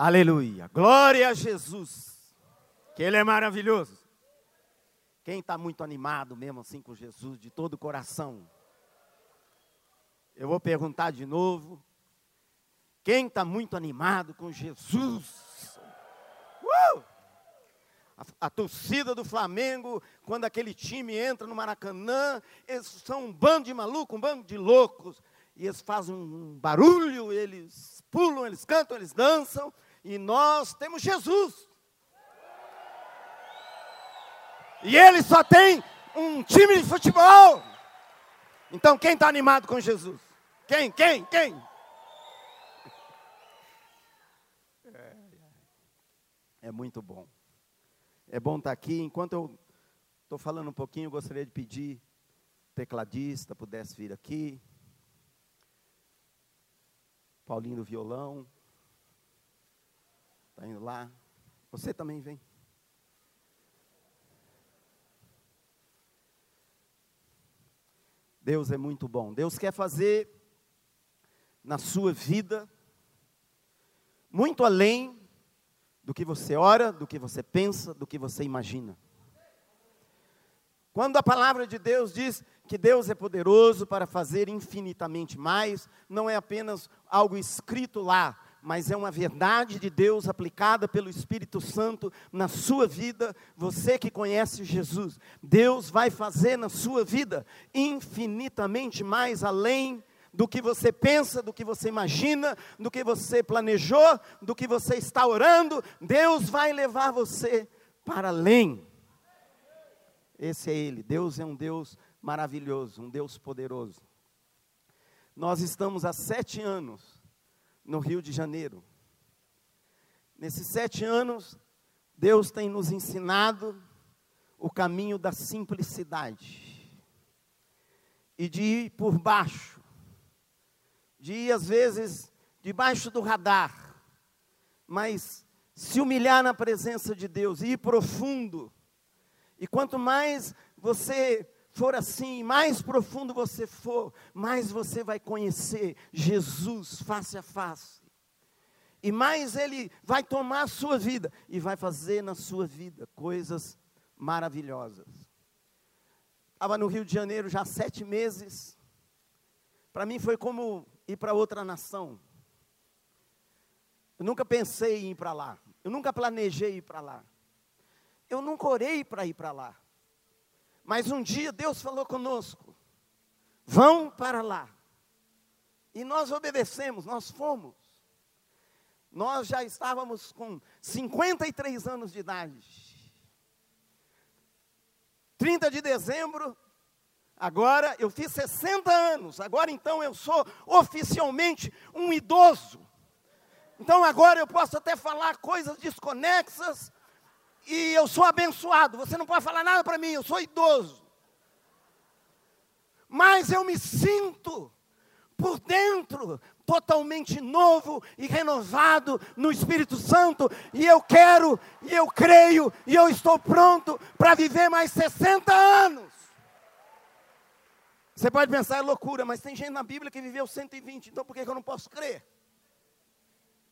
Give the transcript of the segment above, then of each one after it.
Aleluia. Glória a Jesus. Que Ele é maravilhoso. Quem está muito animado mesmo assim com Jesus, de todo o coração? Eu vou perguntar de novo. Quem está muito animado com Jesus? Uh! A, a, torcida do Flamengo, quando aquele time entra no Maracanã, eles são um bando de malucos, um bando de loucos. E eles fazem um barulho, eles pulam, eles cantam, eles dançam. E nós temos Jesus. E ele só tem um time de futebol. Então quem está animado com Jesus? Quem? Quem? Quem? É muito bom. É bom estar tá aqui. Enquanto eu estou falando um pouquinho, eu gostaria de pedir tecladista pudesse vir aqui. Paulinho do violão. Está indo lá. Você também vem. Deus é muito bom. Deus quer fazer na sua vida muito além do que você ora, do que você pensa, do que você imagina. Quando a palavra de Deus diz que Deus é poderoso para fazer infinitamente mais, não é apenas algo escrito lá, mas é uma verdade de Deus aplicada pelo Espírito Santo na sua vida, você que conhece Jesus. Deus vai fazer na sua vida infinitamente mais além do que você pensa, do que você imagina, do que você planejou, do que você está orando. Deus vai levar você para além. Esse é Ele. Deus é um Deus maravilhoso, um Deus poderoso. Nós estamos há sete anos no Rio de Janeiro. Nesses sete anos, Deus tem nos ensinado o caminho da simplicidade e de ir por baixo, de ir às vezes debaixo do radar, mas se humilhar na presença de Deus, ir profundo. E quanto mais você for assim, mais profundo você for, mais você vai conhecer Jesus face a face. E mais Ele vai tomar a sua vida e vai fazer na sua vida coisas maravilhosas. Estava no Rio de Janeiro já há sete meses. Para mim foi como ir para outra nação. Eu nunca pensei em ir para lá. Eu nunca planejei ir para lá. Eu nunca orei para ir para lá. Mas um dia Deus falou conosco: vão para lá. E nós obedecemos, nós fomos. Nós já estávamos com 53 anos de idade. 30 de dezembro, agora eu fiz 60 anos, agora então eu sou oficialmente um idoso. Então agora eu posso até falar coisas desconexas, e eu sou abençoado. Você não pode falar nada para mim, eu sou idoso. Mas eu me sinto por dentro totalmente novo e renovado no Espírito Santo, e eu quero, e eu creio, e eu estou pronto para viver mais 60 anos. Você pode pensar, é loucura, mas tem gente na Bíblia que viveu 120, então por que eu não posso crer?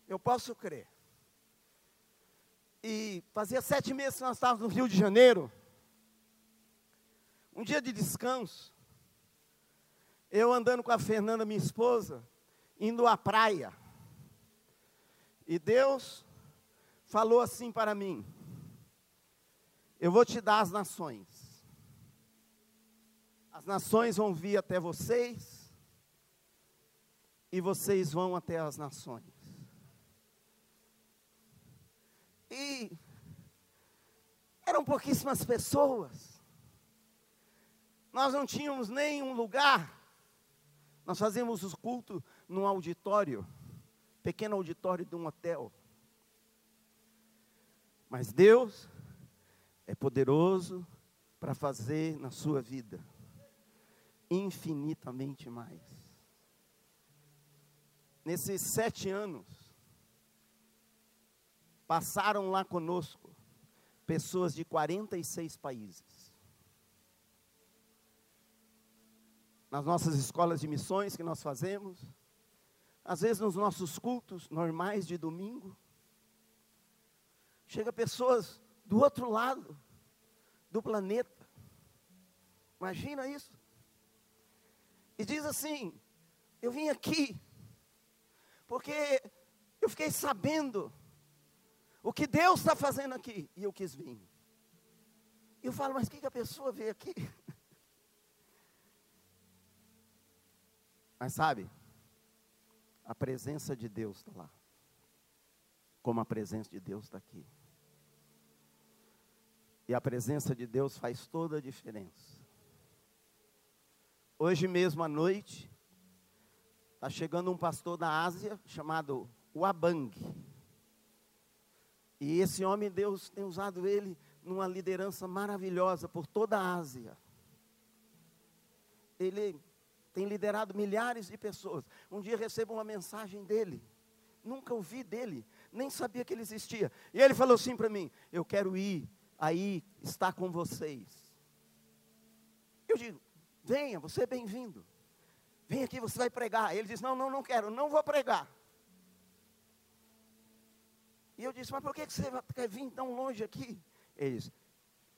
Eu posso crer. E fazia sete meses que nós estávamos no Rio de Janeiro. Um dia de descanso. Eu andando com a Fernanda, minha esposa, indo à praia. E Deus falou assim para mim: Eu vou te dar as nações. As nações vão vir até vocês, e vocês vão até as nações. E eram pouquíssimas pessoas. Nós não tínhamos nem um lugar. Nós fazíamos os cultos num auditório, pequeno auditório de um hotel. Mas Deus é poderoso para fazer na sua vida infinitamente mais. Nesses sete anos, passaram lá conosco pessoas de 46 países. Nas nossas escolas de missões que nós fazemos, às vezes nos nossos cultos normais de domingo, Chega pessoas do outro lado do planeta. Imagina isso. E diz assim: Eu vim aqui porque eu fiquei sabendo o que Deus está fazendo aqui e eu quis vir. Eu falo, mas o que, que a pessoa vê aqui? Mas sabe, a presença de Deus está lá. Como a presença de Deus está aqui. E a presença de Deus faz toda a diferença. Hoje mesmo à noite, está chegando um pastor da Ásia chamado Wabang. E esse homem, Deus tem usado ele numa liderança maravilhosa por toda a Ásia. Ele tem liderado milhares de pessoas. Um dia recebo uma mensagem dele. Nunca ouvi dele, nem sabia que ele existia. E ele falou assim para mim: Eu quero ir aí estar com vocês. Eu digo: Venha, você é bem-vindo. Vem aqui, você vai pregar. Ele diz: Não, não, não quero, não vou pregar. E eu disse: Mas por que você quer vir tão longe aqui? Ele disse: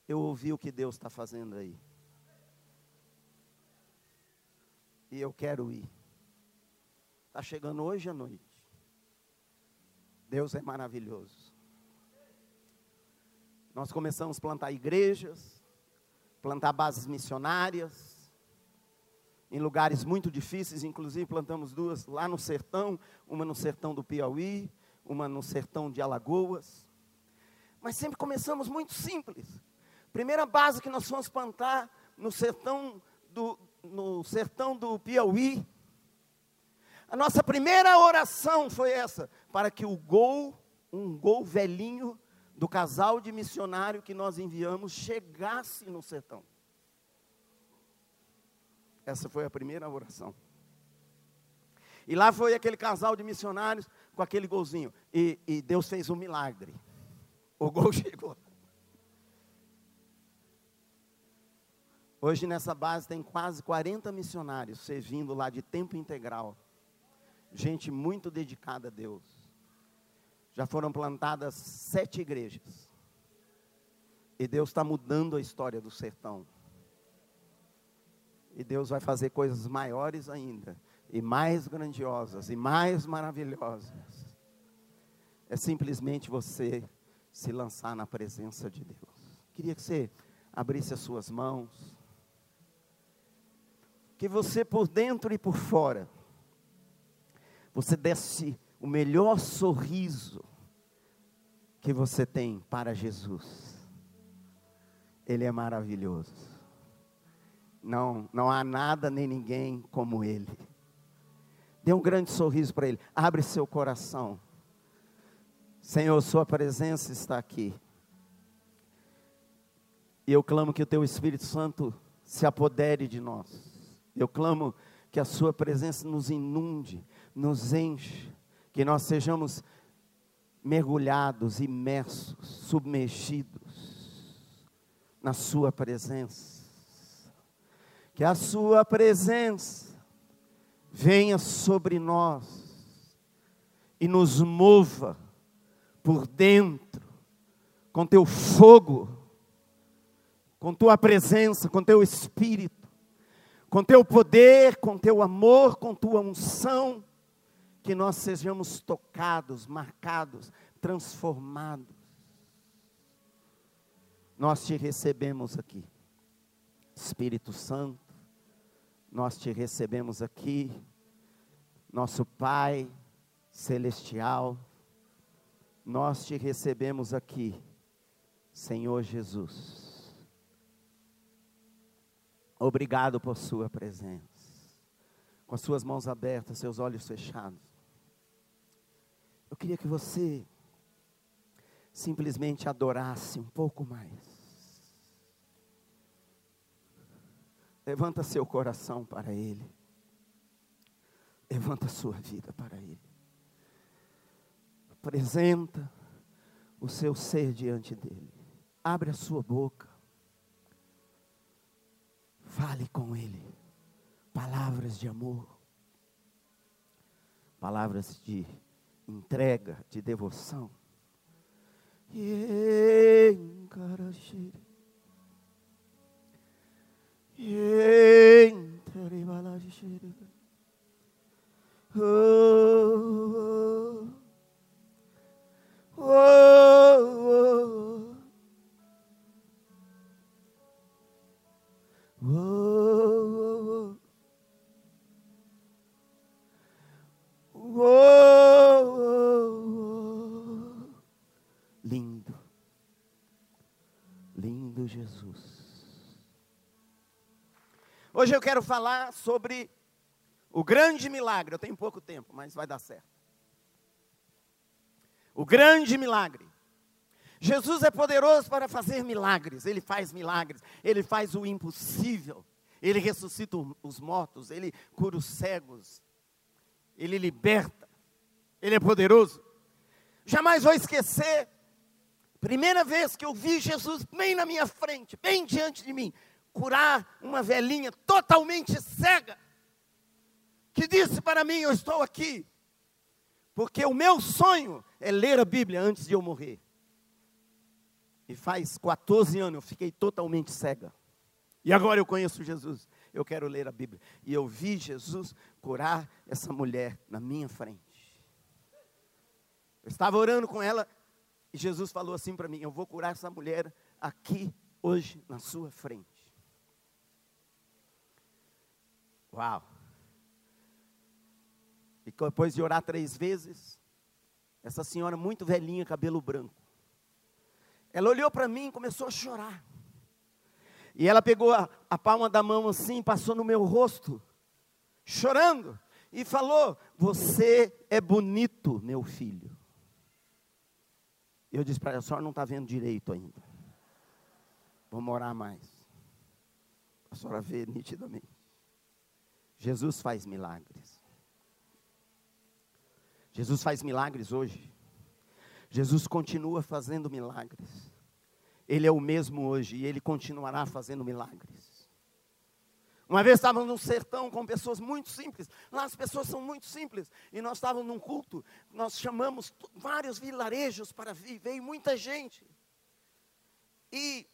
Eu ouvi o que Deus está fazendo aí. E eu quero ir. Está chegando hoje à noite. Deus é maravilhoso. Nós começamos a plantar igrejas, plantar bases missionárias, em lugares muito difíceis, inclusive plantamos duas lá no sertão, uma no sertão do Piauí, uma no sertão de Alagoas. Mas sempre começamos muito simples. Primeira base que nós fomos plantar no sertão do, no sertão do Piauí. A nossa primeira oração foi essa, para que o gol, um gol velhinho do casal de missionário que nós enviamos chegasse no sertão. Essa foi a primeira oração. E lá foi aquele casal de missionários com aquele golzinho. E, e Deus fez um milagre. O gol chegou. Hoje nessa base tem quase 40 missionários servindo lá de tempo integral. Gente muito dedicada a Deus. Já foram plantadas sete igrejas. E Deus está mudando a história do sertão. E Deus vai fazer coisas maiores ainda, e mais grandiosas, e mais maravilhosas. É simplesmente você se lançar na presença de Deus. Queria que você abrisse as suas mãos que você por dentro e por fora, você desse o melhor sorriso que você tem para Jesus. Ele é maravilhoso. Não, não há nada nem ninguém como Ele. Dê um grande sorriso para Ele. Abre seu coração. Senhor, Sua presença está aqui. E eu clamo que o Teu Espírito Santo se apodere de nós. Eu clamo que a Sua presença nos inunde, nos enche, que nós sejamos mergulhados, imersos, submergidos na Sua presença. Que a Sua presença venha sobre nós e nos mova por dentro, com Teu fogo, com Tua presença, com Teu Espírito com teu poder, com teu amor, com tua unção, que nós sejamos tocados, marcados, transformados. Nós te recebemos aqui, Espírito Santo, nós te recebemos aqui, nosso Pai Celestial, nós te recebemos aqui, Senhor Jesus. Obrigado por Sua presença. Com as suas mãos abertas, seus olhos fechados. Eu queria que você simplesmente adorasse um pouco mais. Levanta seu coração para Ele. Levanta sua vida para Ele. Apresenta o seu ser diante dEle. Abre a sua boca. Fale com Ele. Palavras de amor. Palavras de entrega, de devoção. Oh, oh, oh, oh, oh, oh, oh. Lindo, lindo Jesus. Hoje eu quero falar sobre o grande milagre. Eu tenho pouco tempo, mas vai dar certo. O grande milagre. Jesus é poderoso para fazer milagres. Ele faz milagres. Ele faz o impossível. Ele ressuscita os mortos. Ele cura os cegos. Ele liberta. Ele é poderoso. Jamais vou esquecer. Primeira vez que eu vi Jesus bem na minha frente, bem diante de mim, curar uma velhinha totalmente cega que disse para mim: Eu estou aqui, porque o meu sonho é ler a Bíblia antes de eu morrer. E faz 14 anos eu fiquei totalmente cega. E agora eu conheço Jesus. Eu quero ler a Bíblia. E eu vi Jesus curar essa mulher na minha frente. Eu estava orando com ela e Jesus falou assim para mim: Eu vou curar essa mulher aqui, hoje, na sua frente. Uau! E depois de orar três vezes, essa senhora muito velhinha, cabelo branco, ela olhou para mim e começou a chorar. E ela pegou a, a, palma da mão assim, passou no meu rosto, chorando, e falou: Você é bonito, meu filho. Eu disse para ela: A senhora não está vendo direito ainda. Vamos orar mais. A senhora vê nitidamente. Jesus faz milagres. Jesus faz milagres hoje. Jesus continua fazendo milagres. Ele é o mesmo hoje e ele continuará fazendo milagres. Uma vez estávamos num sertão com pessoas muito simples. Lá as pessoas são muito simples. E nós estávamos num culto. Nós chamamos vários vilarejos para vir. Veio muita gente. E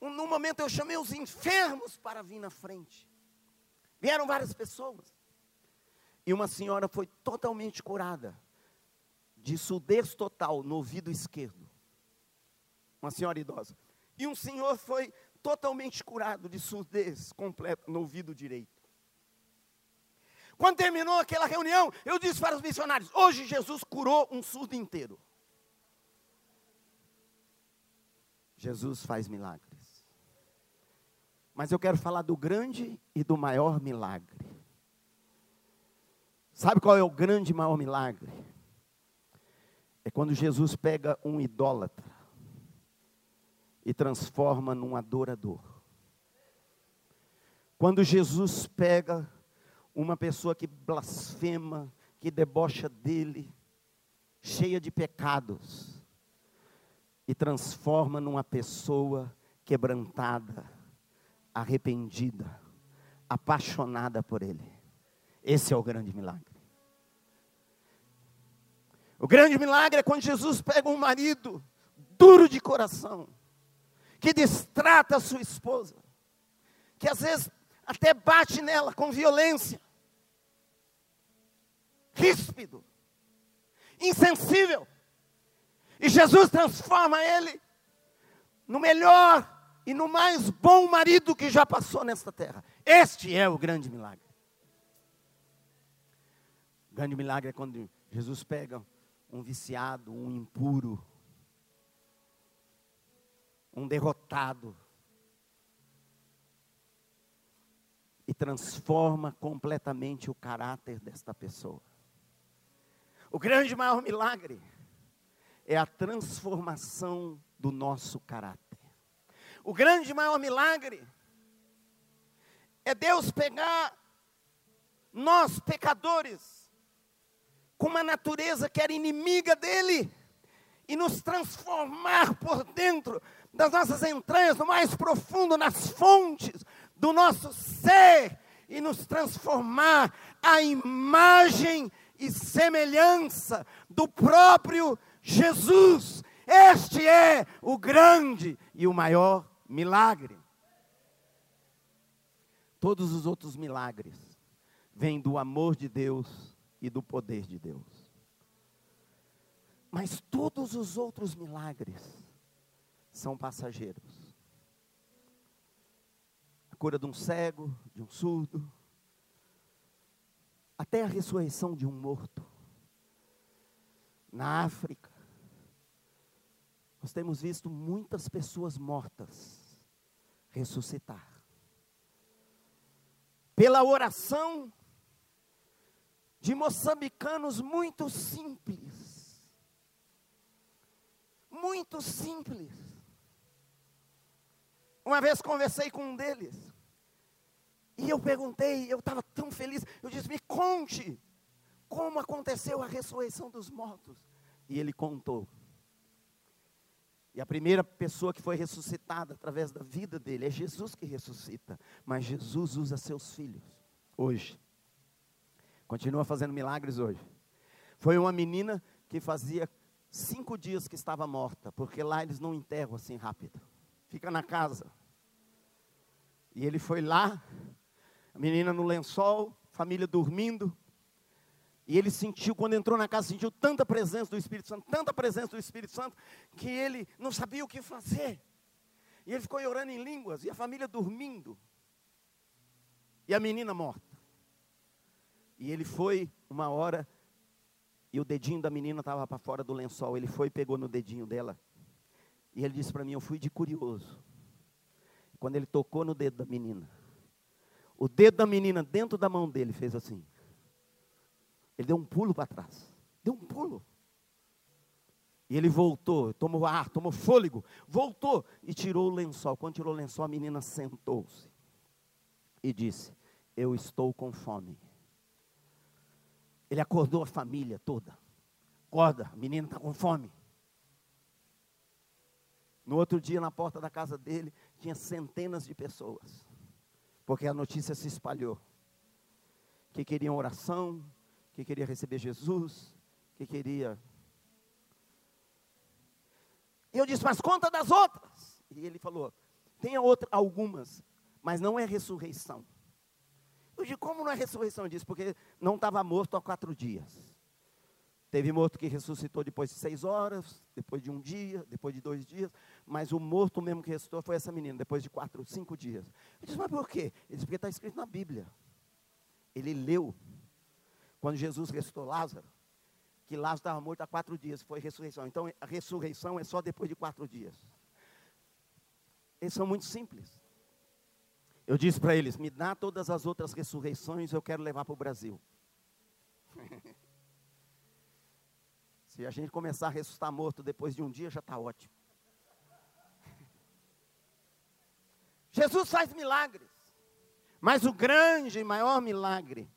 num momento eu chamei os enfermos para vir na frente. Vieram várias pessoas. E uma senhora foi totalmente curada de surdez total no ouvido esquerdo. Uma senhora idosa. E um senhor foi totalmente curado de surdez completa no ouvido direito. Quando terminou aquela reunião, eu disse para os missionários: hoje Jesus curou um surdo inteiro. Jesus faz milagres. Mas eu quero falar do grande e do maior milagre. Sabe qual é o grande maior milagre? É quando Jesus pega um idólatra e transforma num adorador. Quando Jesus pega uma pessoa que blasfema, que debocha dele, cheia de pecados, e transforma numa pessoa quebrantada, arrependida, apaixonada por ele. Esse é o grande milagre. O grande milagre é quando Jesus pega um marido duro de coração, que distrata a sua esposa, que às vezes até bate nela com violência, ríspido, insensível, e Jesus transforma ele no melhor e no mais bom marido que já passou nesta terra. Este é o grande milagre. Grande milagre é quando Jesus pega um viciado, um impuro, um derrotado, e transforma completamente o caráter desta pessoa. O grande maior milagre é a transformação do nosso caráter. O grande maior milagre é Deus pegar nós, pecadores, com uma natureza que era inimiga dele e nos transformar por dentro das nossas entranhas, no mais profundo, nas fontes do nosso ser e nos transformar à imagem e semelhança do próprio Jesus. Este é o grande e o maior milagre. Todos os outros milagres vêm do amor de Deus e do poder de Deus. Mas todos os outros milagres são passageiros. A cura de um cego, de um surdo, até a ressurreição de um morto. Na África, nós temos visto muitas pessoas mortas ressuscitar. Pela oração de moçambicanos muito simples. Muito simples. Uma vez conversei com um deles. E eu perguntei, eu estava tão feliz. Eu disse: Me conte como aconteceu a ressurreição dos mortos. E ele contou. E a primeira pessoa que foi ressuscitada através da vida dele é Jesus que ressuscita. Mas Jesus usa seus filhos hoje. Continua fazendo milagres hoje. Foi uma menina que fazia cinco dias que estava morta, porque lá eles não enterram assim rápido. Fica na casa. E ele foi lá, a menina no lençol, família dormindo. E ele sentiu, quando entrou na casa, sentiu tanta presença do Espírito Santo, tanta presença do Espírito Santo, que ele não sabia o que fazer. E ele ficou orando em línguas, e a família dormindo. E a menina morta. E ele foi uma hora, e o dedinho da menina estava para fora do lençol. Ele foi e pegou no dedinho dela. E ele disse para mim: Eu fui de curioso. Quando ele tocou no dedo da menina, o dedo da menina dentro da mão dele fez assim. Ele deu um pulo para trás. Deu um pulo. E ele voltou, tomou ar, tomou fôlego, voltou e tirou o lençol. Quando tirou o lençol, a menina sentou-se e disse: Eu estou com fome. Ele acordou a família toda. Acorda, a menina está com fome. No outro dia, na porta da casa dele, tinha centenas de pessoas porque a notícia se espalhou. Que queriam oração, que queria receber Jesus, que queria. E eu disse, mas conta das outras. E ele falou, tem outra, algumas, mas não é ressurreição. Disse, como não é ressurreição? Ele disse, porque não estava morto há quatro dias. Teve morto que ressuscitou depois de seis horas, depois de um dia, depois de dois dias, mas o morto mesmo que ressuscitou foi essa menina, depois de quatro, cinco dias. Eu disse, mas por quê? Ele disse, porque está escrito na Bíblia. Ele leu, quando Jesus ressuscitou Lázaro, que Lázaro estava morto há quatro dias, foi ressurreição. Então a ressurreição é só depois de quatro dias. Eles são muito simples. Eu disse para eles: me dá todas as outras ressurreições, eu quero levar para o Brasil. Se a gente começar a ressuscitar morto depois de um dia, já está ótimo. Jesus faz milagres, mas o grande e maior milagre,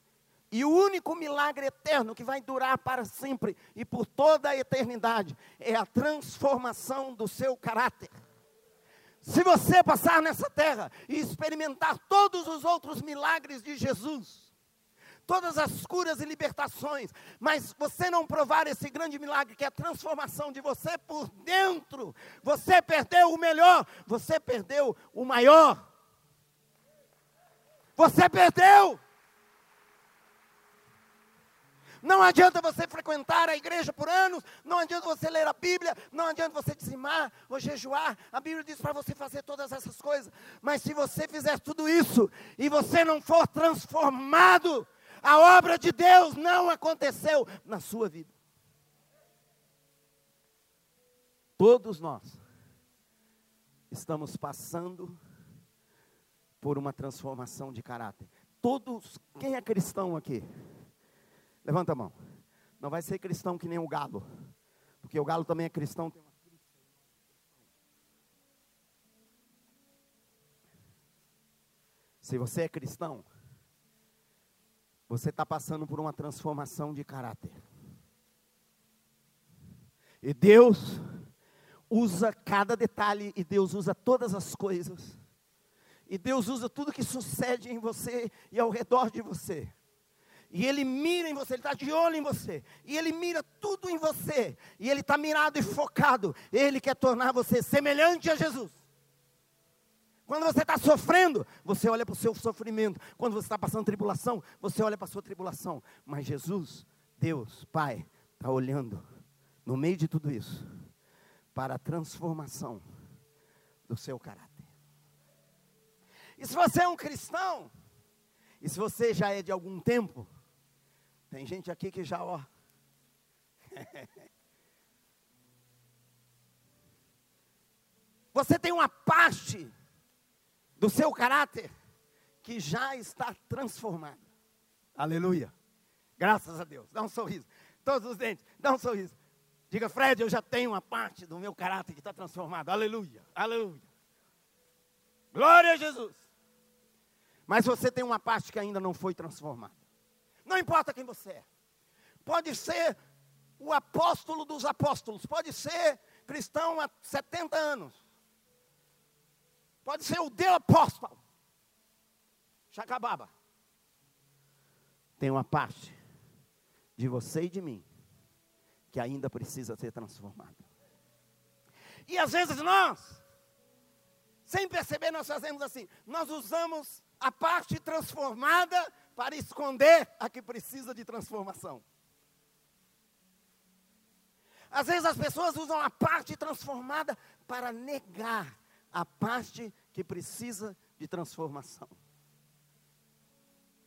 e o único milagre eterno que vai durar para sempre e por toda a eternidade, é a transformação do seu caráter. Se você passar nessa terra e experimentar todos os outros milagres de Jesus, todas as curas e libertações, mas você não provar esse grande milagre que é a transformação de você por dentro, você perdeu o melhor, você perdeu o maior. Você perdeu. Não adianta você frequentar a igreja por anos, não adianta você ler a Bíblia, não adianta você dizimar ou jejuar. A Bíblia diz para você fazer todas essas coisas. Mas se você fizer tudo isso e você não for transformado, a obra de Deus não aconteceu na sua vida. Todos nós estamos passando por uma transformação de caráter. Todos, quem é cristão aqui? Levanta a mão. Não vai ser cristão que nem o galo, porque o galo também é cristão. Se você é cristão, você está passando por uma transformação de caráter. E Deus usa cada detalhe, e Deus usa todas as coisas. E Deus usa tudo que sucede em você e ao redor de você. E ele mira em você, ele está de olho em você. E ele mira tudo em você. E ele está mirado e focado. Ele quer tornar você semelhante a Jesus. Quando você está sofrendo, você olha para o seu sofrimento. Quando você está passando tribulação, você olha para a sua tribulação. Mas Jesus, Deus, Pai, está olhando no meio de tudo isso para a transformação do seu caráter. E se você é um cristão, e se você já é de algum tempo, tem gente aqui que já, ó. Você tem uma parte do seu caráter que já está transformada. Aleluia. Graças a Deus. Dá um sorriso. Todos os dentes, dá um sorriso. Diga, Fred, eu já tenho uma parte do meu caráter que está transformado. Aleluia. Aleluia. Glória a Jesus. Mas você tem uma parte que ainda não foi transformada. Não importa quem você é. Pode ser o apóstolo dos apóstolos, pode ser cristão há 70 anos. Pode ser o Deus apóstolo. Chacababa. Tem uma parte de você e de mim que ainda precisa ser transformada. E às vezes nós, sem perceber, nós fazemos assim: nós usamos a parte transformada para esconder a que precisa de transformação. Às vezes as pessoas usam a parte transformada para negar a parte que precisa de transformação.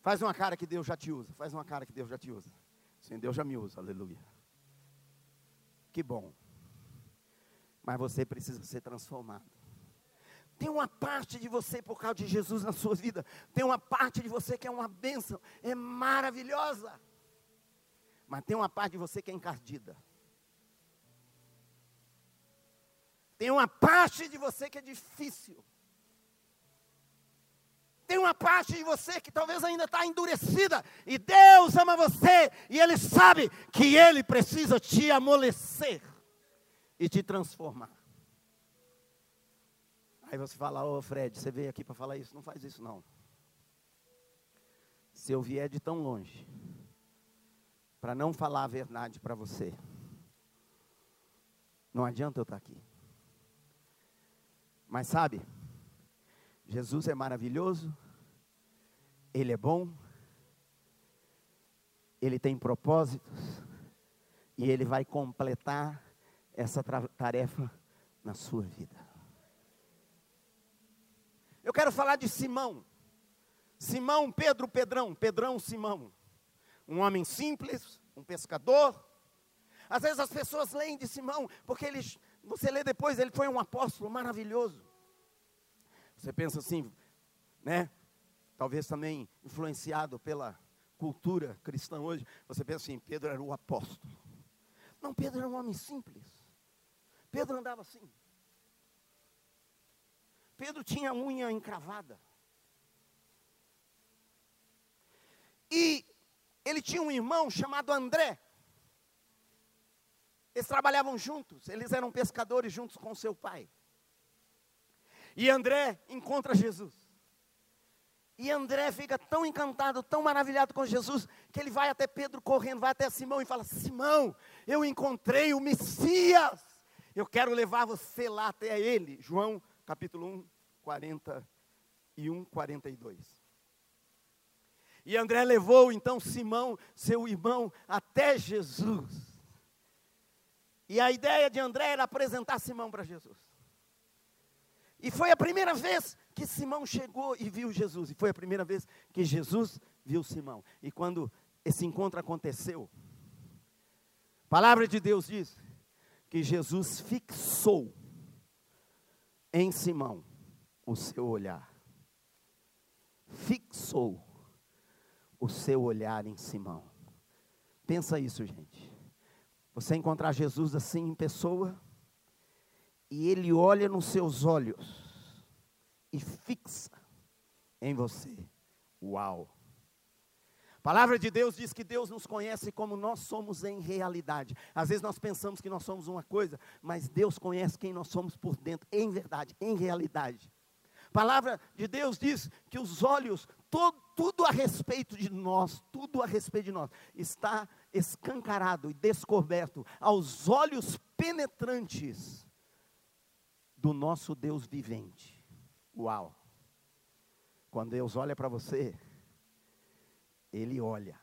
Faz uma cara que Deus já te usa. Faz uma cara que Deus já te usa. Sim, Deus já me usa. Aleluia. Que bom. Mas você precisa ser transformado. Tem uma parte de você por causa de Jesus na sua vida. Tem uma parte de você que é uma bênção, é maravilhosa. Mas tem uma parte de você que é encardida. Tem uma parte de você que é difícil. Tem uma parte de você que talvez ainda está endurecida. E Deus ama você. E Ele sabe que Ele precisa te amolecer e te transformar. Aí você fala, ô oh, Fred, você veio aqui para falar isso? Não faz isso não. Se eu vier de tão longe, para não falar a verdade para você, não adianta eu estar tá aqui. Mas sabe, Jesus é maravilhoso, Ele é bom, Ele tem propósitos, e Ele vai completar essa tarefa na sua vida. Eu quero falar de Simão. Simão, Pedro, Pedrão, Pedrão, Simão. Um homem simples, um pescador. Às vezes as pessoas leem de Simão, porque ele, você lê depois, ele foi um apóstolo maravilhoso. Você pensa assim, né? Talvez também influenciado pela cultura cristã hoje. Você pensa assim, Pedro era o apóstolo. Não, Pedro era um homem simples. Pedro andava assim. Pedro tinha unha encravada. E ele tinha um irmão chamado André. Eles trabalhavam juntos, eles eram pescadores juntos com seu pai. E André encontra Jesus. E André fica tão encantado, tão maravilhado com Jesus, que ele vai até Pedro correndo, vai até Simão e fala: Simão, eu encontrei o Messias. Eu quero levar você lá até ele. João capítulo 1, 41, 42. E André levou então Simão, seu irmão, até Jesus. E a ideia de André era apresentar Simão para Jesus. E foi a primeira vez que Simão chegou e viu Jesus. E foi a primeira vez que Jesus viu Simão. E quando esse encontro aconteceu, a palavra de Deus diz que Jesus fixou em Simão o seu olhar. Fixou o seu olhar em Simão. Pensa isso, gente. Você encontrar Jesus assim em pessoa, e ele olha nos seus olhos e fixa em você. Uau! Palavra de Deus diz que Deus nos conhece como nós somos em realidade. Às vezes nós pensamos que nós somos uma coisa, mas Deus conhece quem nós somos por dentro, em verdade, em realidade palavra de Deus diz que os olhos, todo, tudo a respeito de nós, tudo a respeito de nós, está escancarado e descoberto aos olhos penetrantes do nosso Deus vivente. Uau! Quando Deus olha para você, Ele olha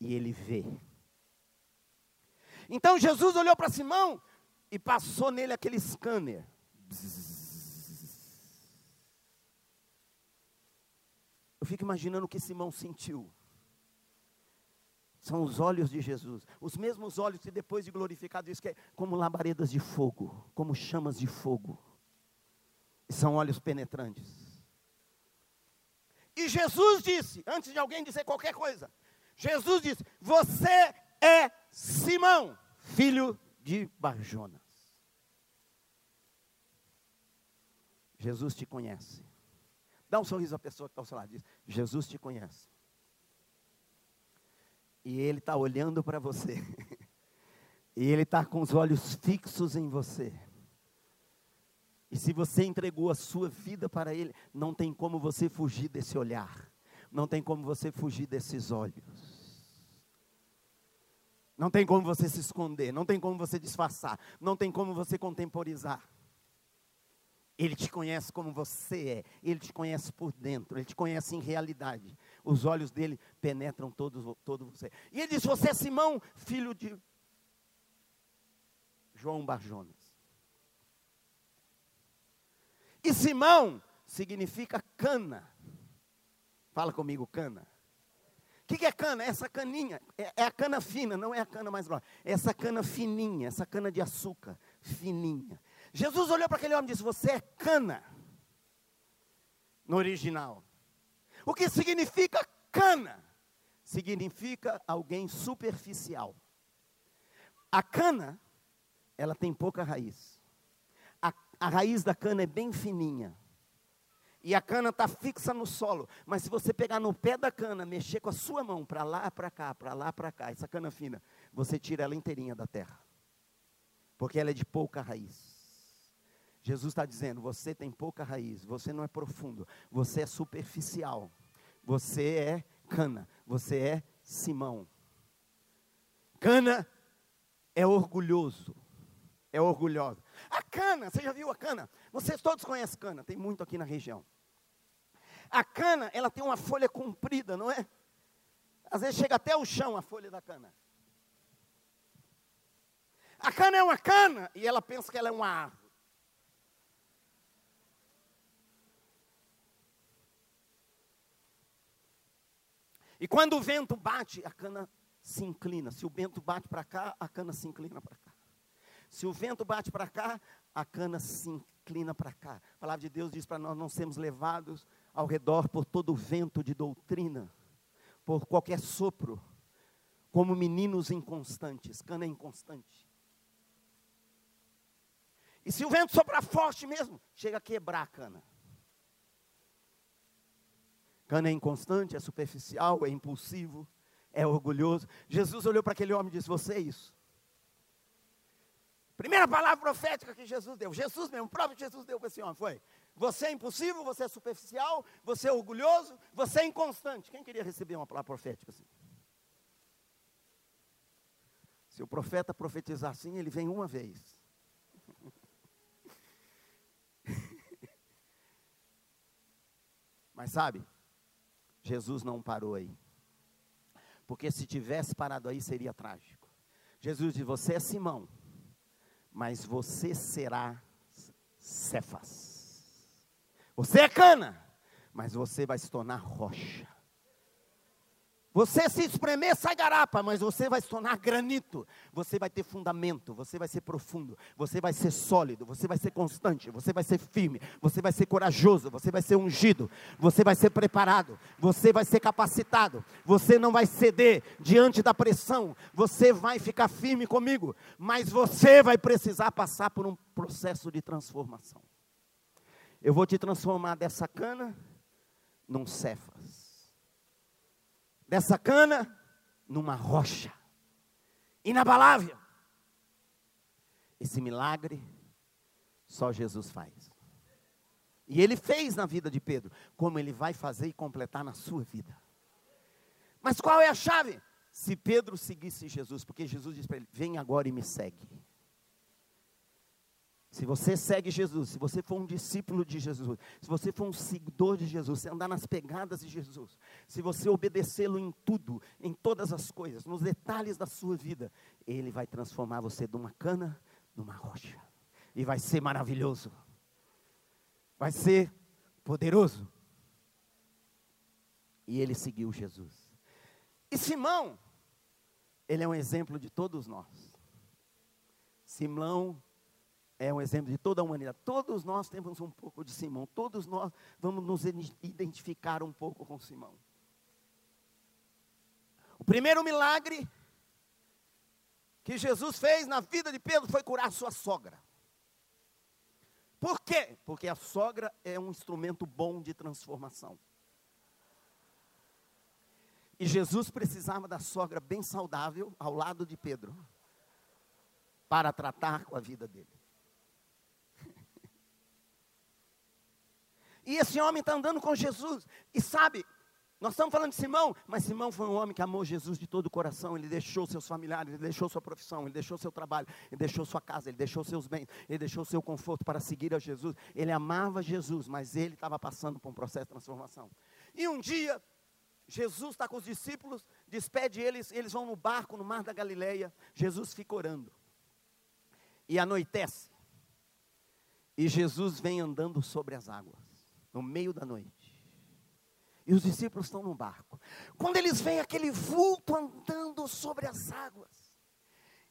e Ele vê. Então Jesus olhou para Simão e passou nele aquele scanner. Eu fico imaginando o que Simão sentiu. São os olhos de Jesus, os mesmos olhos que depois de glorificado diz que é como labaredas de fogo, como chamas de fogo. E são olhos penetrantes. E Jesus disse, antes de alguém dizer qualquer coisa, Jesus disse: Você é Simão, filho de Barjonas. Jesus te conhece. Dá um sorriso à pessoa que está ao seu lado. Diz, Jesus te conhece. E Ele está olhando para você. e Ele está com os olhos fixos em você. E se você entregou a sua vida para Ele, não tem como você fugir desse olhar. Não tem como você fugir desses olhos. Não tem como você se esconder, não tem como você disfarçar, não tem como você contemporizar. Ele te conhece como você é, ele te conhece por dentro, ele te conhece em realidade. Os olhos dele penetram todo, todo você. E ele diz: Você é Simão, filho de João Barjonas. E Simão significa cana. Fala comigo, cana. O que, que, é cana? É essa caninha. É, é, a cana fina, não é a cana mais grossa. É essa cana fininha, essa cana de açúcar, fininha. Jesus olhou para aquele homem e disse: Você é cana. No original. O que significa cana? Significa alguém superficial. A cana, ela tem pouca raiz. A, raiz da cana é bem fininha e a cana está fixa no solo. Mas se você pegar no pé da cana, mexer com a sua mão para lá, para cá, para lá, para cá, essa cana fina, você tira ela inteirinha da terra. Porque ela é de pouca raiz. Jesus está dizendo: você tem pouca raiz, você não é profundo, você é superficial, você é cana, você é Simão. Cana é orgulhoso, é orgulhosa. A cana, você já viu a cana? Vocês todos conhecem cana, tem muito aqui na região. A cana, ela tem uma folha comprida, não é? Às vezes chega até o chão a folha da cana. A cana é uma cana e ela pensa que ela é uma árvore. E quando o vento bate, a cana se inclina. Se o vento bate para cá, a cana se inclina para cá. Se o vento bate para cá, a cana se inclina para cá. A palavra de Deus diz para nós não sermos levados ao redor por todo o vento de doutrina, por qualquer sopro, como meninos inconstantes, cana é inconstante. E se o vento soprar forte mesmo, chega a quebrar a cana. Cana é inconstante, é superficial, é impulsivo, é orgulhoso. Jesus olhou para aquele homem e disse: Você é isso. Primeira palavra profética que Jesus deu. Jesus mesmo, o próprio Jesus deu para esse homem, foi. Você é impossível, você é superficial, você é orgulhoso, você é inconstante. Quem queria receber uma palavra profética assim? Se o profeta profetizar assim, ele vem uma vez. Mas sabe, Jesus não parou aí. Porque se tivesse parado aí, seria trágico. Jesus disse: Você é Simão mas você será Cefas. Você é cana, mas você vai se tornar rocha. Você se espremer, sai garapa, mas você vai se tornar granito. Você vai ter fundamento, você vai ser profundo, você vai ser sólido, você vai ser constante, você vai ser firme, você vai ser corajoso, você vai ser ungido, você vai ser preparado, você vai ser capacitado, você não vai ceder diante da pressão, você vai ficar firme comigo, mas você vai precisar passar por um processo de transformação. Eu vou te transformar dessa cana num cefas dessa cana numa rocha inabalável. Esse milagre só Jesus faz. E ele fez na vida de Pedro, como ele vai fazer e completar na sua vida. Mas qual é a chave? Se Pedro seguisse Jesus, porque Jesus disse para ele: Vem agora e me segue. Se você segue Jesus, se você for um discípulo de Jesus, se você for um seguidor de Jesus, se andar nas pegadas de Jesus, se você obedecê-lo em tudo, em todas as coisas, nos detalhes da sua vida, ele vai transformar você de uma cana numa rocha. E vai ser maravilhoso. Vai ser poderoso. E ele seguiu Jesus. E Simão, ele é um exemplo de todos nós. Simão é um exemplo de toda a humanidade. Todos nós temos um pouco de Simão. Todos nós vamos nos identificar um pouco com Simão. O primeiro milagre que Jesus fez na vida de Pedro foi curar sua sogra. Por quê? Porque a sogra é um instrumento bom de transformação. E Jesus precisava da sogra bem saudável ao lado de Pedro para tratar com a vida dele. E esse homem está andando com Jesus. E sabe, nós estamos falando de Simão, mas Simão foi um homem que amou Jesus de todo o coração. Ele deixou seus familiares, ele deixou sua profissão, ele deixou seu trabalho, ele deixou sua casa, ele deixou seus bens, ele deixou seu conforto para seguir a Jesus. Ele amava Jesus, mas ele estava passando por um processo de transformação. E um dia, Jesus está com os discípulos, despede eles, eles vão no barco no mar da Galileia. Jesus fica orando. E anoitece. E Jesus vem andando sobre as águas no meio da noite. E os discípulos estão no barco. Quando eles veem aquele vulto andando sobre as águas,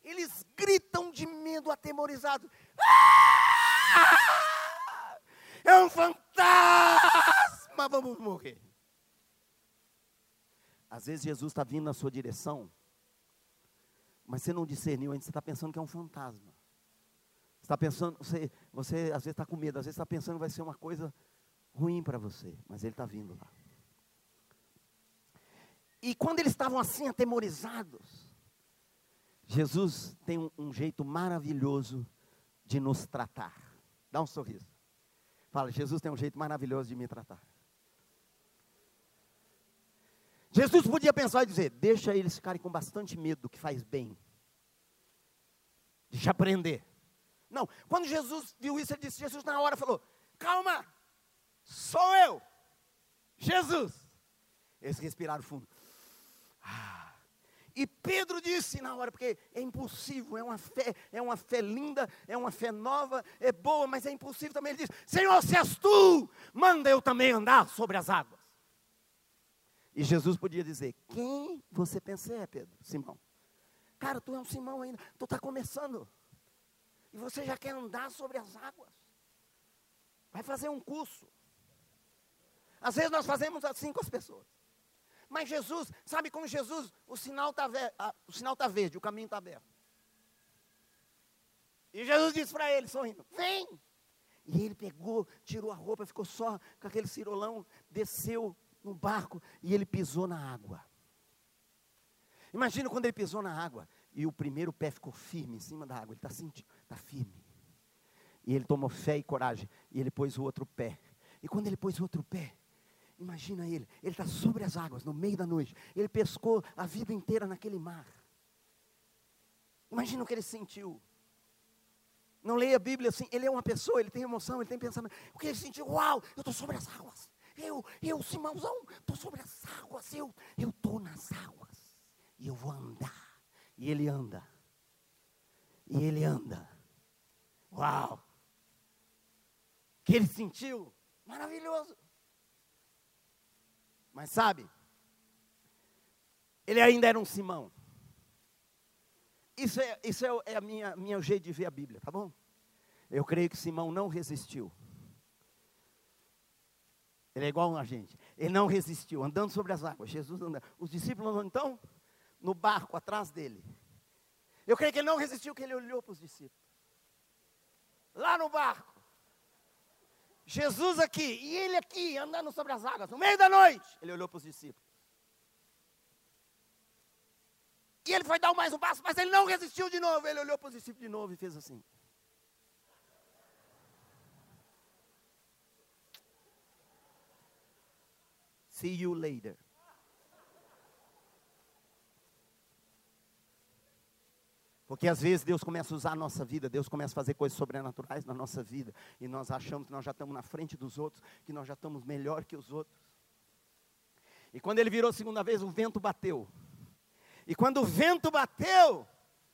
eles gritam de medo atemorizados. Ah! É um fantasma, vamos morrer. Às vezes Jesus está vindo na sua direção, mas você não discerniu ainda, você está pensando que é um fantasma. Você está pensando, você, você às vezes está com medo, às vezes está pensando que vai ser uma coisa ruim para você, mas ele está vindo lá. E quando eles estavam assim atemorizados, Jesus tem um, um, jeito maravilhoso de nos tratar. Dá um sorriso. Fala, Jesus tem um jeito maravilhoso de me tratar. Jesus podia pensar e dizer: deixa eles ficarem com bastante medo, que faz bem. Deixa aprender. Não, quando Jesus viu isso, ele disse: Jesus na hora falou: calma, Sou eu, Jesus. Eles respiraram fundo. Ah. E Pedro disse na hora, porque é impossível, é uma fé, é uma fé linda, é uma fé nova, é boa, mas é impossível também. Ele disse: Senhor, se és tu, manda eu também andar sobre as águas. E Jesus podia dizer: Quem você pensa é, Pedro? Simão. Cara, tu é um Simão ainda, tu está começando. E você já quer andar sobre as águas. Vai fazer um curso. Às vezes nós fazemos assim com as pessoas. Mas Jesus, sabe como Jesus, o sinal está tá verde, o caminho está aberto. E Jesus disse para ele, sorrindo: Vem! E ele pegou, tirou a roupa, ficou só com aquele cirolão, desceu no barco e ele pisou na água. Imagina quando ele pisou na água e o primeiro pé ficou firme em cima da água, ele está sentindo, está firme. E ele tomou fé e coragem e ele pôs o outro pé. E quando ele pôs o outro pé, Imagina ele, ele está sobre as águas, no meio da noite. Ele pescou a vida inteira naquele mar. Imagina o que ele sentiu. Não leia a Bíblia assim, ele é uma pessoa, ele tem emoção, ele tem pensamento. O que ele sentiu? Uau, eu estou sobre as águas. Eu, eu, Simãozão, estou sobre as águas. Eu estou nas águas. E eu vou andar. E ele anda. E ele anda. Uau! O que ele sentiu? Maravilhoso. Mas sabe, ele ainda era um Simão. Isso é, isso é, é a minha, minha jeito de ver a Bíblia, tá bom? Eu creio que Simão não resistiu. Ele é igual a gente. Ele não resistiu, andando sobre as águas. Jesus andando. Os discípulos então no barco atrás dele. Eu creio que ele não resistiu, que ele olhou para os discípulos. Lá no barco. Jesus aqui e ele aqui andando sobre as águas, no meio da noite. Ele olhou para os discípulos. E ele foi dar mais um passo, mas ele não resistiu de novo. Ele olhou para os discípulos de novo e fez assim. See you later. Porque às vezes Deus começa a usar a nossa vida, Deus começa a fazer coisas sobrenaturais na nossa vida, e nós achamos que nós já estamos na frente dos outros, que nós já estamos melhor que os outros. E quando ele virou a segunda vez, o vento bateu. E quando o vento bateu,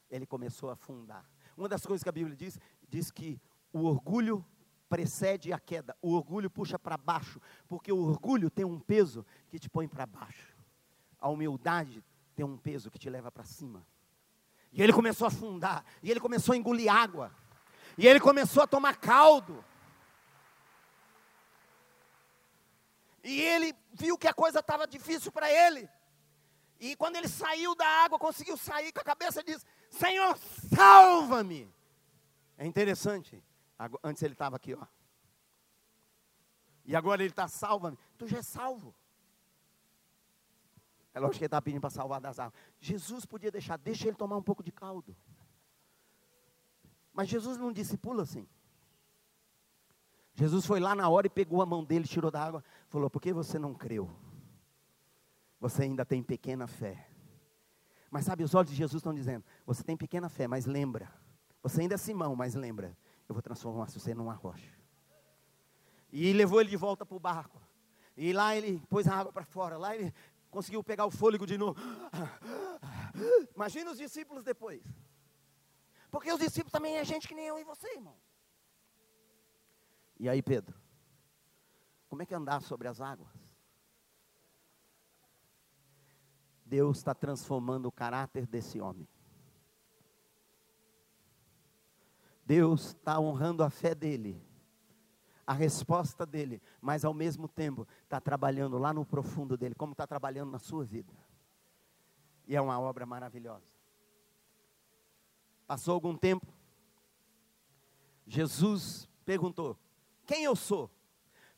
ele começou a afundar. Uma das coisas que a Bíblia diz, diz que o orgulho precede a queda, o orgulho puxa para baixo, porque o orgulho tem um peso que te põe para baixo. A humildade tem um peso que te leva para cima. E ele começou a afundar, e ele começou a engolir água, e ele começou a tomar caldo. E ele viu que a coisa estava difícil para ele. E quando ele saiu da água, conseguiu sair com a cabeça, diz: Senhor, salva-me. É interessante. Antes ele estava aqui, ó. E agora ele está salva-me. Tu já é salvo. É lógico que ele está pedindo para salvar das águas. Jesus podia deixar, deixa ele tomar um pouco de caldo. Mas Jesus não discipula assim. Jesus foi lá na hora e pegou a mão dele, tirou da água, falou: Por que você não creu? Você ainda tem pequena fé. Mas sabe, os olhos de Jesus estão dizendo: Você tem pequena fé, mas lembra. Você ainda é Simão, mas lembra. Eu vou transformar você numa rocha. E levou ele de volta para o barco. E lá ele pôs a água para fora. Lá ele conseguiu pegar o fôlego de novo. Imagina os discípulos depois. Porque os discípulos também é gente que nem eu e você, irmão. E aí, Pedro? Como é que é andar sobre as águas? Deus está transformando o caráter desse homem. Deus está honrando a fé dele a resposta dele, mas ao mesmo tempo está trabalhando lá no profundo dele, como está trabalhando na sua vida. E é uma obra maravilhosa. Passou algum tempo, Jesus perguntou: Quem eu sou?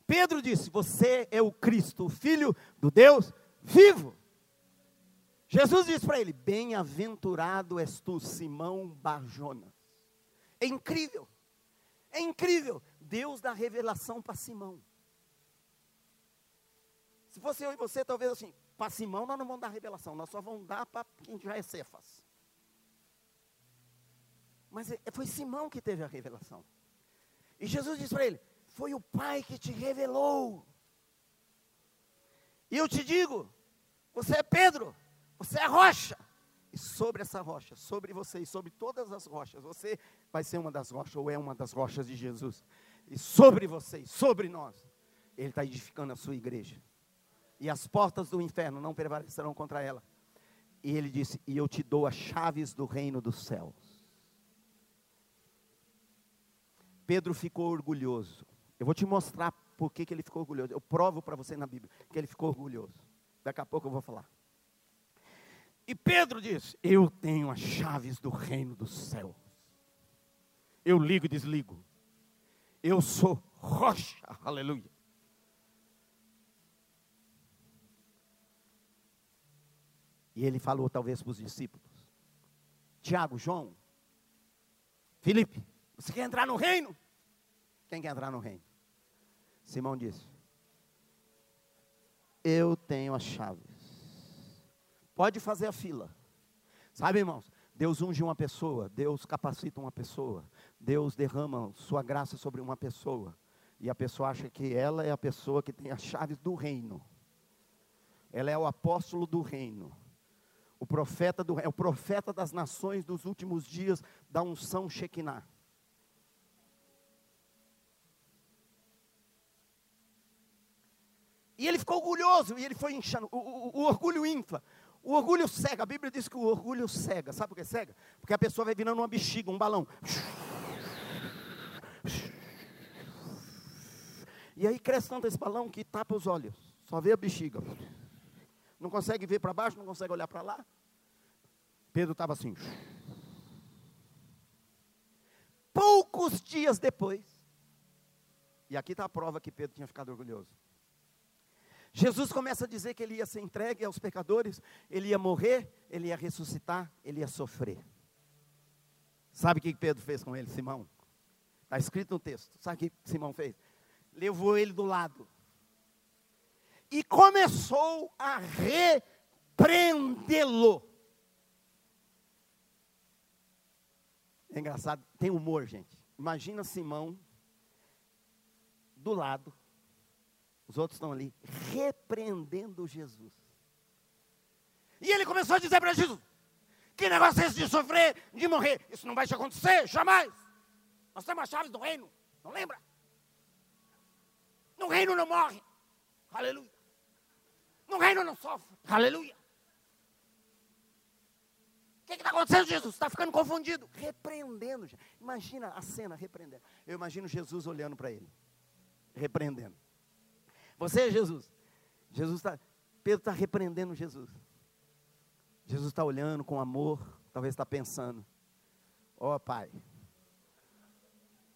Pedro disse: Você é o Cristo, o Filho do Deus vivo. Jesus disse para ele: Bem-aventurado és tu, Simão Barjonas. É incrível, é incrível. Deus dá revelação para Simão. Se fosse eu e você, talvez assim, para Simão nós não vamos dar revelação, nós só vamos dar para quem já é Cefas. Mas é, foi Simão que teve a revelação. E Jesus disse para ele: Foi o Pai que te revelou. E eu te digo: Você é Pedro, você é rocha. E sobre essa rocha, sobre você e sobre todas as rochas, você vai ser uma das rochas, ou é uma das rochas de Jesus e sobre vocês, sobre nós, Ele está edificando a sua igreja. E as portas do inferno não prevalecerão contra ela. E ele disse: E eu te dou as chaves do reino dos céus. Pedro ficou orgulhoso. Eu vou te mostrar por que, que ele ficou orgulhoso. Eu provo para você na Bíblia que ele ficou orgulhoso. Daqui a pouco eu vou falar. E Pedro disse: Eu tenho as chaves do reino dos céus. Eu ligo e desligo. Eu sou rocha, aleluia. E ele falou talvez para os discípulos: Tiago, João, Felipe, você quer entrar no reino? Quem quer entrar no reino? Simão disse: Eu tenho as chaves. Pode fazer a fila. Sabe, irmãos? Deus unge uma pessoa, Deus capacita uma pessoa, Deus derrama sua graça sobre uma pessoa, e a pessoa acha que ela é a pessoa que tem as chaves do reino. Ela é o apóstolo do reino. O profeta do é o profeta das nações dos últimos dias da unção Shekinah. E ele ficou orgulhoso, e ele foi inchando. O, o, o orgulho infla. O orgulho cega, a Bíblia diz que o orgulho cega. Sabe por que cega? Porque a pessoa vai virando uma bexiga, um balão. E aí cresce tanto esse balão que tapa os olhos. Só vê a bexiga. Não consegue ver para baixo, não consegue olhar para lá. Pedro estava assim. Poucos dias depois, e aqui está a prova que Pedro tinha ficado orgulhoso. Jesus começa a dizer que ele ia ser entregue aos pecadores, ele ia morrer, ele ia ressuscitar, ele ia sofrer. Sabe o que Pedro fez com ele, Simão? Está escrito no texto. Sabe o que Simão fez? Levou ele do lado. e começou a repreendê-lo. É engraçado, tem humor, gente. Imagina Simão do lado, os outros estão ali, repreendendo Jesus. E ele começou a dizer para Jesus: Que negócio é esse de sofrer, de morrer? Isso não vai te acontecer, jamais. Nós temos as chaves do reino, não lembra? No reino não morre, aleluia. No reino não sofre, aleluia. O que está acontecendo, Jesus? Está ficando confundido. Repreendendo. Imagina a cena repreendendo. Eu imagino Jesus olhando para ele, repreendendo. Você é Jesus. Jesus está. Pedro está repreendendo Jesus. Jesus está olhando com amor, talvez está pensando: Ó oh, Pai,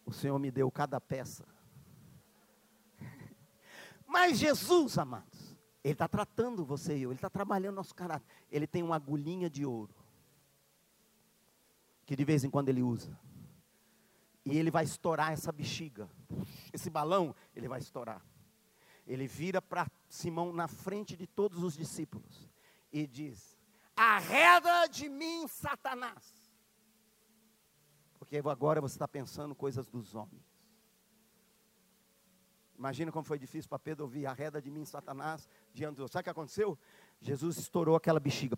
o Senhor me deu cada peça. Mas Jesus, amados, Ele está tratando você e eu, Ele está trabalhando nosso caráter. Ele tem uma agulhinha de ouro, que de vez em quando Ele usa. E Ele vai estourar essa bexiga, esse balão, Ele vai estourar. Ele vira para Simão na frente de todos os discípulos e diz: Arreda de mim, Satanás. Porque agora você está pensando coisas dos homens. Imagina como foi difícil para Pedro ouvir arreda de mim, Satanás, diante de Deus. Sabe o que aconteceu? Jesus estourou aquela bexiga.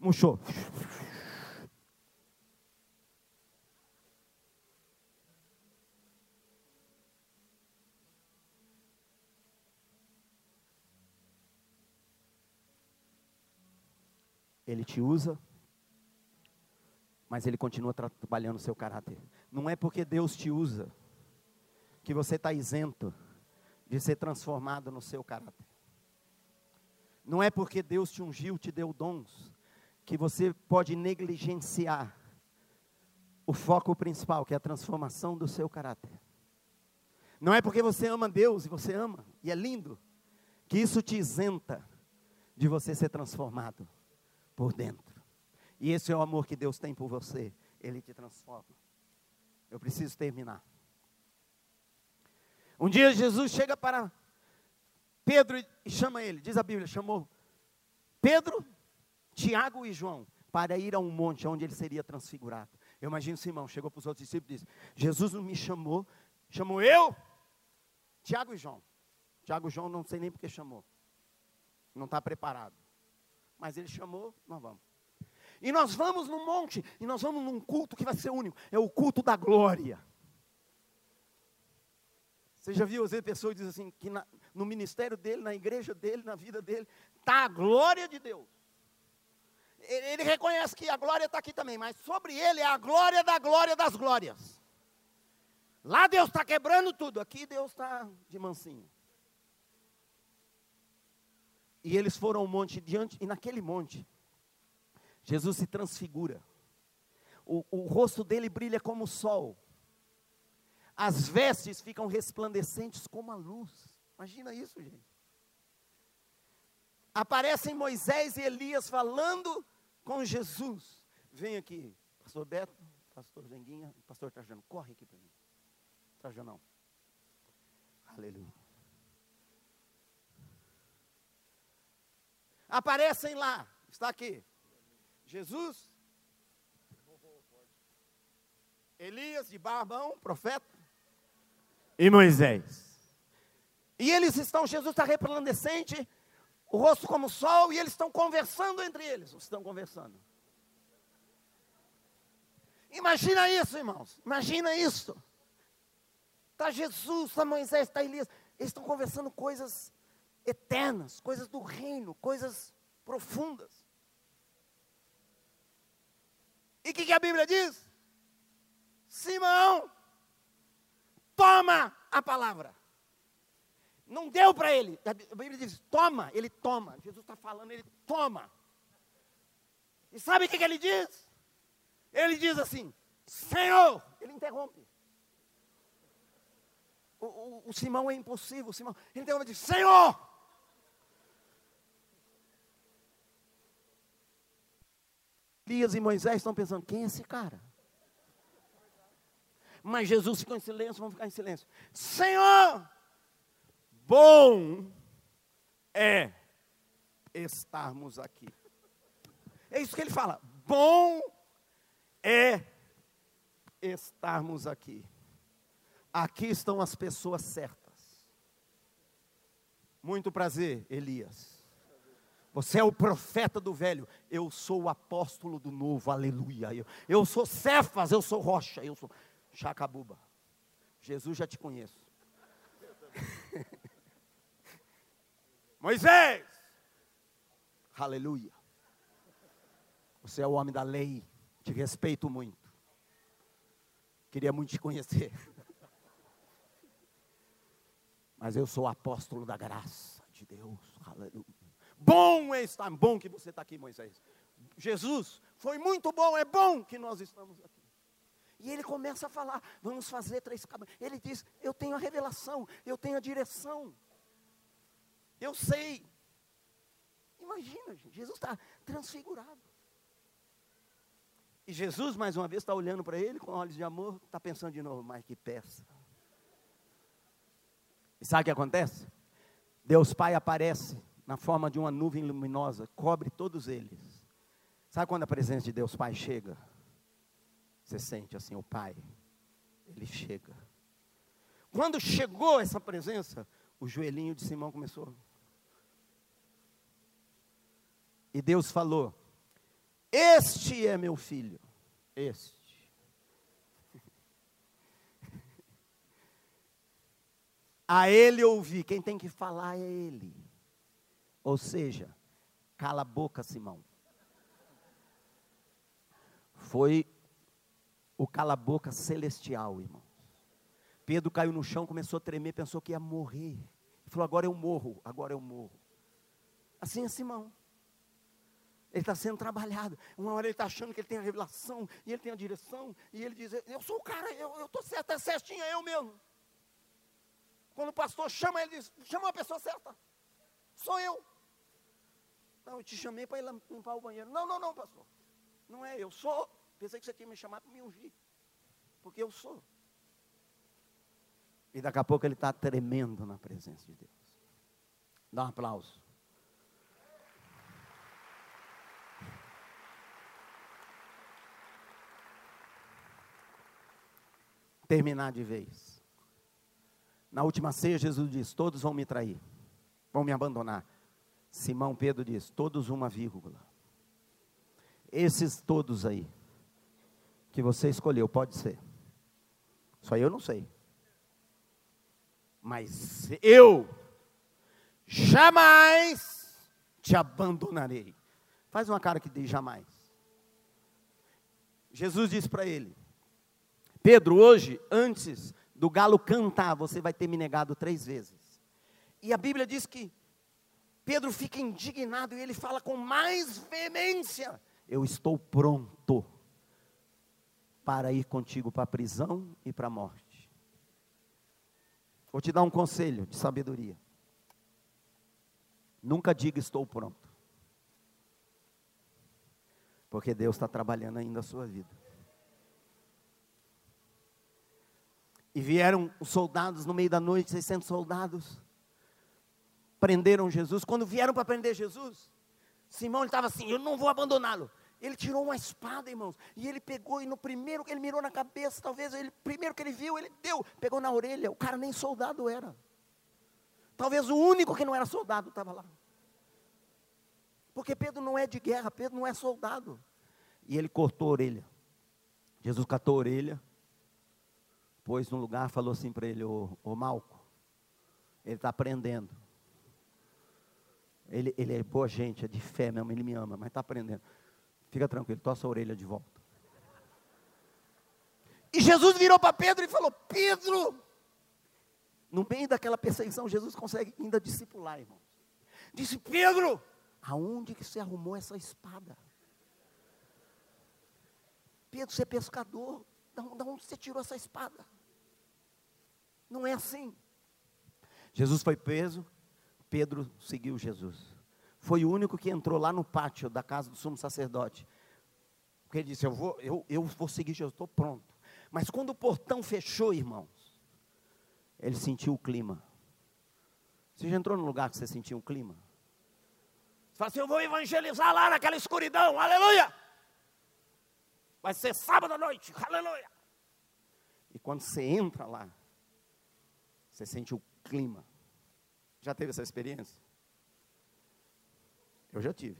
Murchou. Ele te usa, mas ele continua trabalhando o seu caráter. Não é porque Deus te usa que você está isento de ser transformado no seu caráter. Não é porque Deus te ungiu, te deu dons, que você pode negligenciar o foco principal, que é a transformação do seu caráter. Não é porque você ama Deus e você ama, e é lindo, que isso te isenta de você ser transformado por dentro. E esse é o amor que Deus tem por você. Ele te transforma. Eu preciso terminar. Um dia Jesus chega para Pedro e chama ele, diz a Bíblia, chamou Pedro, Tiago e João para ir a um monte onde ele seria transfigurado. Eu imagino Simão, chegou para os outros discípulos e disse: Jesus não me chamou, chamou eu, Tiago e João. Tiago e João não sei nem porque chamou, não está preparado. Mas ele chamou, nós vamos. E nós vamos num monte, e nós vamos num culto que vai ser único. É o culto da glória. Você já viu, às vezes, pessoas dizem assim, que na, no ministério dele, na igreja dele, na vida dele, está a glória de Deus. Ele, ele reconhece que a glória está aqui também, mas sobre ele é a glória da glória das glórias. Lá Deus está quebrando tudo, aqui Deus está de mansinho. E eles foram ao monte diante, e naquele monte, Jesus se transfigura. O, o rosto dele brilha como o sol. As vestes ficam resplandecentes como a luz. Imagina isso, gente. Aparecem Moisés e Elias falando com Jesus. Vem aqui, pastor Beto, pastor Zenguinha, pastor Trajano, corre aqui para mim. Trajanão. Aleluia. aparecem lá. Está aqui. Jesus, Elias de Barbão, profeta, e Moisés. E eles estão, Jesus está resplandecente, o rosto como o sol, e eles estão conversando entre eles. Estão conversando. Imagina isso, irmãos. Imagina isso. Está Jesus, está Moisés, está Elias. Eles estão conversando coisas eternas, coisas do reino, coisas profundas. E o que, que a Bíblia diz? Simão, toma a palavra. Não deu para ele. A Bíblia diz: toma, ele toma. Jesus está falando, ele toma. E sabe o que, que ele diz? Ele diz assim: Senhor, ele interrompe. O, o, o Simão é impossível. O Simão, ele interrompe e diz: Senhor, Elias e Moisés estão pensando: quem é esse cara? Mas Jesus ficou em silêncio, vamos ficar em silêncio. Senhor, bom é estarmos aqui. É isso que ele fala. Bom é estarmos aqui. Aqui estão as pessoas certas. Muito prazer, Elias. Você é o profeta do velho, eu sou o apóstolo do novo, aleluia. Eu, eu sou Cefas, eu sou Rocha, eu sou Chacabuba. Jesus já te conheço. Moisés, aleluia. Você é o homem da lei, te respeito muito. Queria muito te conhecer. Mas eu sou apóstolo da graça de Deus, aleluia. Bom é estar, bom que você está aqui, Moisés. Jesus, foi muito bom, é bom que nós estamos aqui. E ele começa a falar: vamos fazer três cabanas. Ele diz: eu tenho a revelação, eu tenho a direção. Eu sei. Imagina, gente, Jesus está transfigurado. E Jesus, mais uma vez, está olhando para ele com olhos de amor, está pensando de novo, mas que peça. E sabe o que acontece? Deus Pai aparece na forma de uma nuvem luminosa, cobre todos eles. Sabe quando a presença de Deus Pai chega? Você sente assim, o Pai, ele chega. Quando chegou essa presença, o joelhinho de Simão começou. E Deus falou: Este é meu filho, este. A ele ouvi, quem tem que falar é ele. Ou seja, cala a boca, Simão. Foi o cala-boca celestial, irmãos. Pedro caiu no chão, começou a tremer, pensou que ia morrer. Ele falou: agora eu morro, agora eu morro. Assim é Simão. Ele está sendo trabalhado. Uma hora ele está achando que ele tem a revelação, e ele tem a direção, e ele diz: Eu sou o cara, eu estou certo, é certinho, é eu mesmo. Quando o pastor chama, ele diz: Chama a pessoa certa. Sou eu. Não, eu te chamei para ir limpar o banheiro. Não, não, não, pastor. Não é eu, sou Pensei que você tinha me chamado para me ungir. Porque eu sou. E daqui a pouco ele está tremendo na presença de Deus. Dá um aplauso. Terminar de vez. Na última ceia, Jesus diz: Todos vão me trair, vão me abandonar. Simão Pedro diz: Todos uma vírgula. Esses todos aí que você escolheu, pode ser. Só eu não sei. Mas eu jamais te abandonarei. Faz uma cara que diz jamais. Jesus disse para ele: Pedro, hoje, antes do galo cantar, você vai ter me negado três vezes. E a Bíblia diz que Pedro fica indignado e ele fala com mais veemência: Eu estou pronto para ir contigo para a prisão e para a morte. Vou te dar um conselho de sabedoria. Nunca diga estou pronto. Porque Deus está trabalhando ainda a sua vida. E vieram os soldados no meio da noite, 600 soldados, prenderam Jesus. Quando vieram para prender Jesus, Simão estava assim: Eu não vou abandoná-lo. Ele tirou uma espada, irmãos, e ele pegou, e no primeiro que ele mirou na cabeça, talvez, ele primeiro que ele viu, ele deu, pegou na orelha. O cara nem soldado era. Talvez o único que não era soldado estava lá. Porque Pedro não é de guerra, Pedro não é soldado. E ele cortou a orelha. Jesus catou a orelha, pôs no lugar, falou assim para ele: Ô, ô Malco, ele está aprendendo. Ele, ele é boa gente, é de fé mesmo, ele me ama, mas está aprendendo. Fica tranquilo, tossa a orelha de volta. E Jesus virou para Pedro e falou: Pedro, no meio daquela perseguição, Jesus consegue ainda discipular, irmãos. Disse: Pedro, aonde que você arrumou essa espada? Pedro, você é pescador, da onde você tirou essa espada? Não é assim. Jesus foi preso, Pedro seguiu Jesus foi o único que entrou lá no pátio da casa do sumo sacerdote. Porque ele disse: Eu vou, eu, eu vou seguir Jesus, estou pronto. Mas quando o portão fechou, irmãos, ele sentiu o clima. Você já entrou num lugar que você sentiu um clima? Você fala assim: eu vou evangelizar lá naquela escuridão, aleluia! Vai ser sábado à noite, aleluia! E quando você entra lá, você sente o clima. Já teve essa experiência? Eu já tive.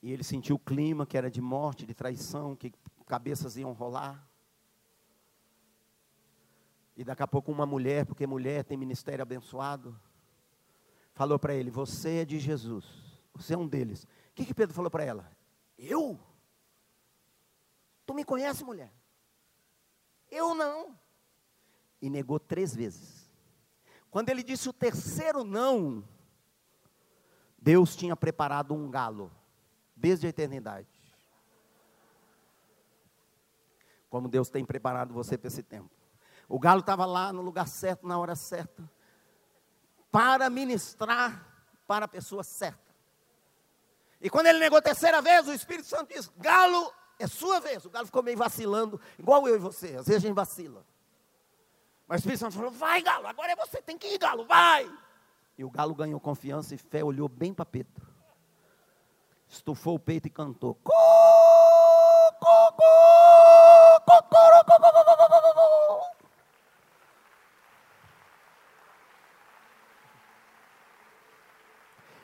E ele sentiu o clima que era de morte, de traição, que cabeças iam rolar. E daqui a pouco uma mulher, porque mulher tem ministério abençoado, falou para ele: Você é de Jesus, você é um deles. O que, que Pedro falou para ela? Eu? Tu me conhece, mulher? Eu não. E negou três vezes. Quando ele disse o terceiro não, Deus tinha preparado um galo, desde a eternidade. Como Deus tem preparado você para esse tempo. O galo estava lá no lugar certo, na hora certa, para ministrar para a pessoa certa. E quando ele negou a terceira vez, o Espírito Santo disse: Galo, é sua vez. O galo ficou meio vacilando, igual eu e você. Às vezes a gente vacila. Mas o Espírito Santo falou: Vai, galo, agora é você, tem que ir, galo, vai. E o galo ganhou confiança e fé, olhou bem para Pedro. Estufou o peito e cantou: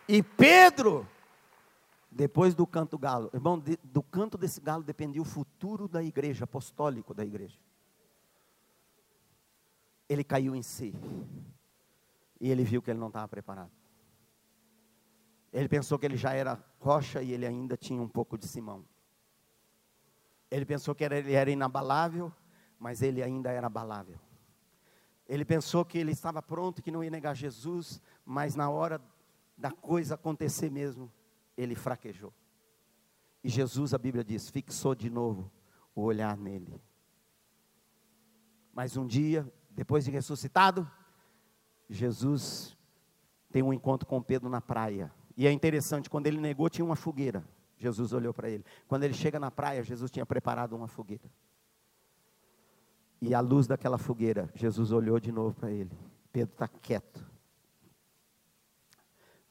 E Pedro, depois do canto galo, irmão, do canto desse galo dependia o futuro da igreja, apostólico da igreja. Ele caiu em si. E ele viu que ele não estava preparado. Ele pensou que ele já era rocha e ele ainda tinha um pouco de Simão. Ele pensou que ele era inabalável, mas ele ainda era abalável. Ele pensou que ele estava pronto, que não ia negar Jesus, mas na hora da coisa acontecer mesmo, ele fraquejou. E Jesus, a Bíblia diz, fixou de novo o olhar nele. Mas um dia, depois de ressuscitado, Jesus tem um encontro com Pedro na praia. E é interessante, quando ele negou, tinha uma fogueira. Jesus olhou para ele. Quando ele chega na praia, Jesus tinha preparado uma fogueira. E à luz daquela fogueira, Jesus olhou de novo para ele. Pedro está quieto.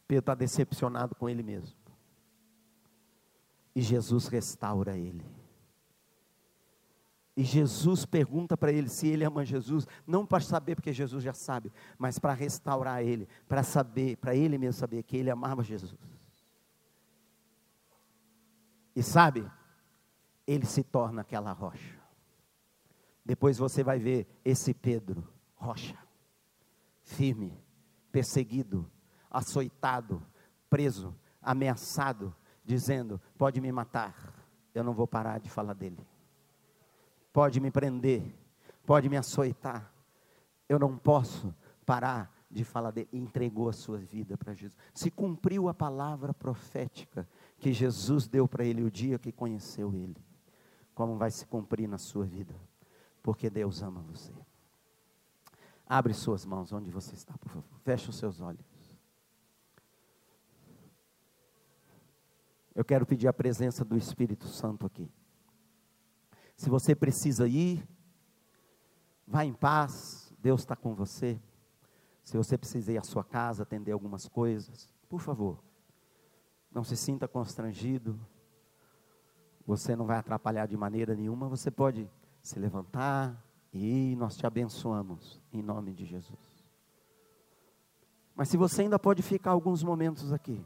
Pedro está decepcionado com ele mesmo. E Jesus restaura ele. E Jesus pergunta para ele se ele ama Jesus, não para saber, porque Jesus já sabe, mas para restaurar ele, para saber, para ele mesmo saber que ele amava Jesus. E sabe, ele se torna aquela rocha. Depois você vai ver esse Pedro, rocha, firme, perseguido, açoitado, preso, ameaçado, dizendo: pode me matar, eu não vou parar de falar dele. Pode me prender, pode me açoitar, eu não posso parar de falar dele. Entregou a sua vida para Jesus. Se cumpriu a palavra profética que Jesus deu para ele o dia que conheceu ele. Como vai se cumprir na sua vida? Porque Deus ama você. Abre suas mãos onde você está, por favor. Feche os seus olhos. Eu quero pedir a presença do Espírito Santo aqui. Se você precisa ir, vá em paz, Deus está com você. Se você precisa ir à sua casa atender algumas coisas, por favor, não se sinta constrangido. Você não vai atrapalhar de maneira nenhuma. Você pode se levantar e nós te abençoamos em nome de Jesus. Mas se você ainda pode ficar alguns momentos aqui,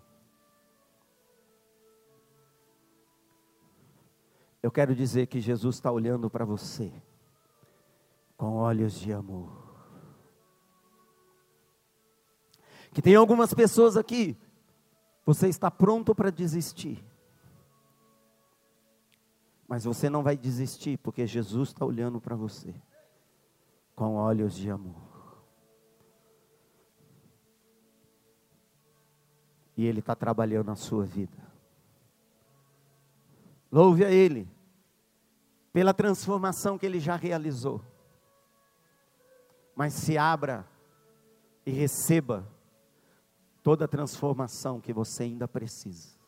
Eu quero dizer que Jesus está olhando para você com olhos de amor. Que tem algumas pessoas aqui, você está pronto para desistir. Mas você não vai desistir, porque Jesus está olhando para você com olhos de amor. E Ele está trabalhando na sua vida. Louve a Ele pela transformação que Ele já realizou. Mas se abra e receba toda a transformação que você ainda precisa.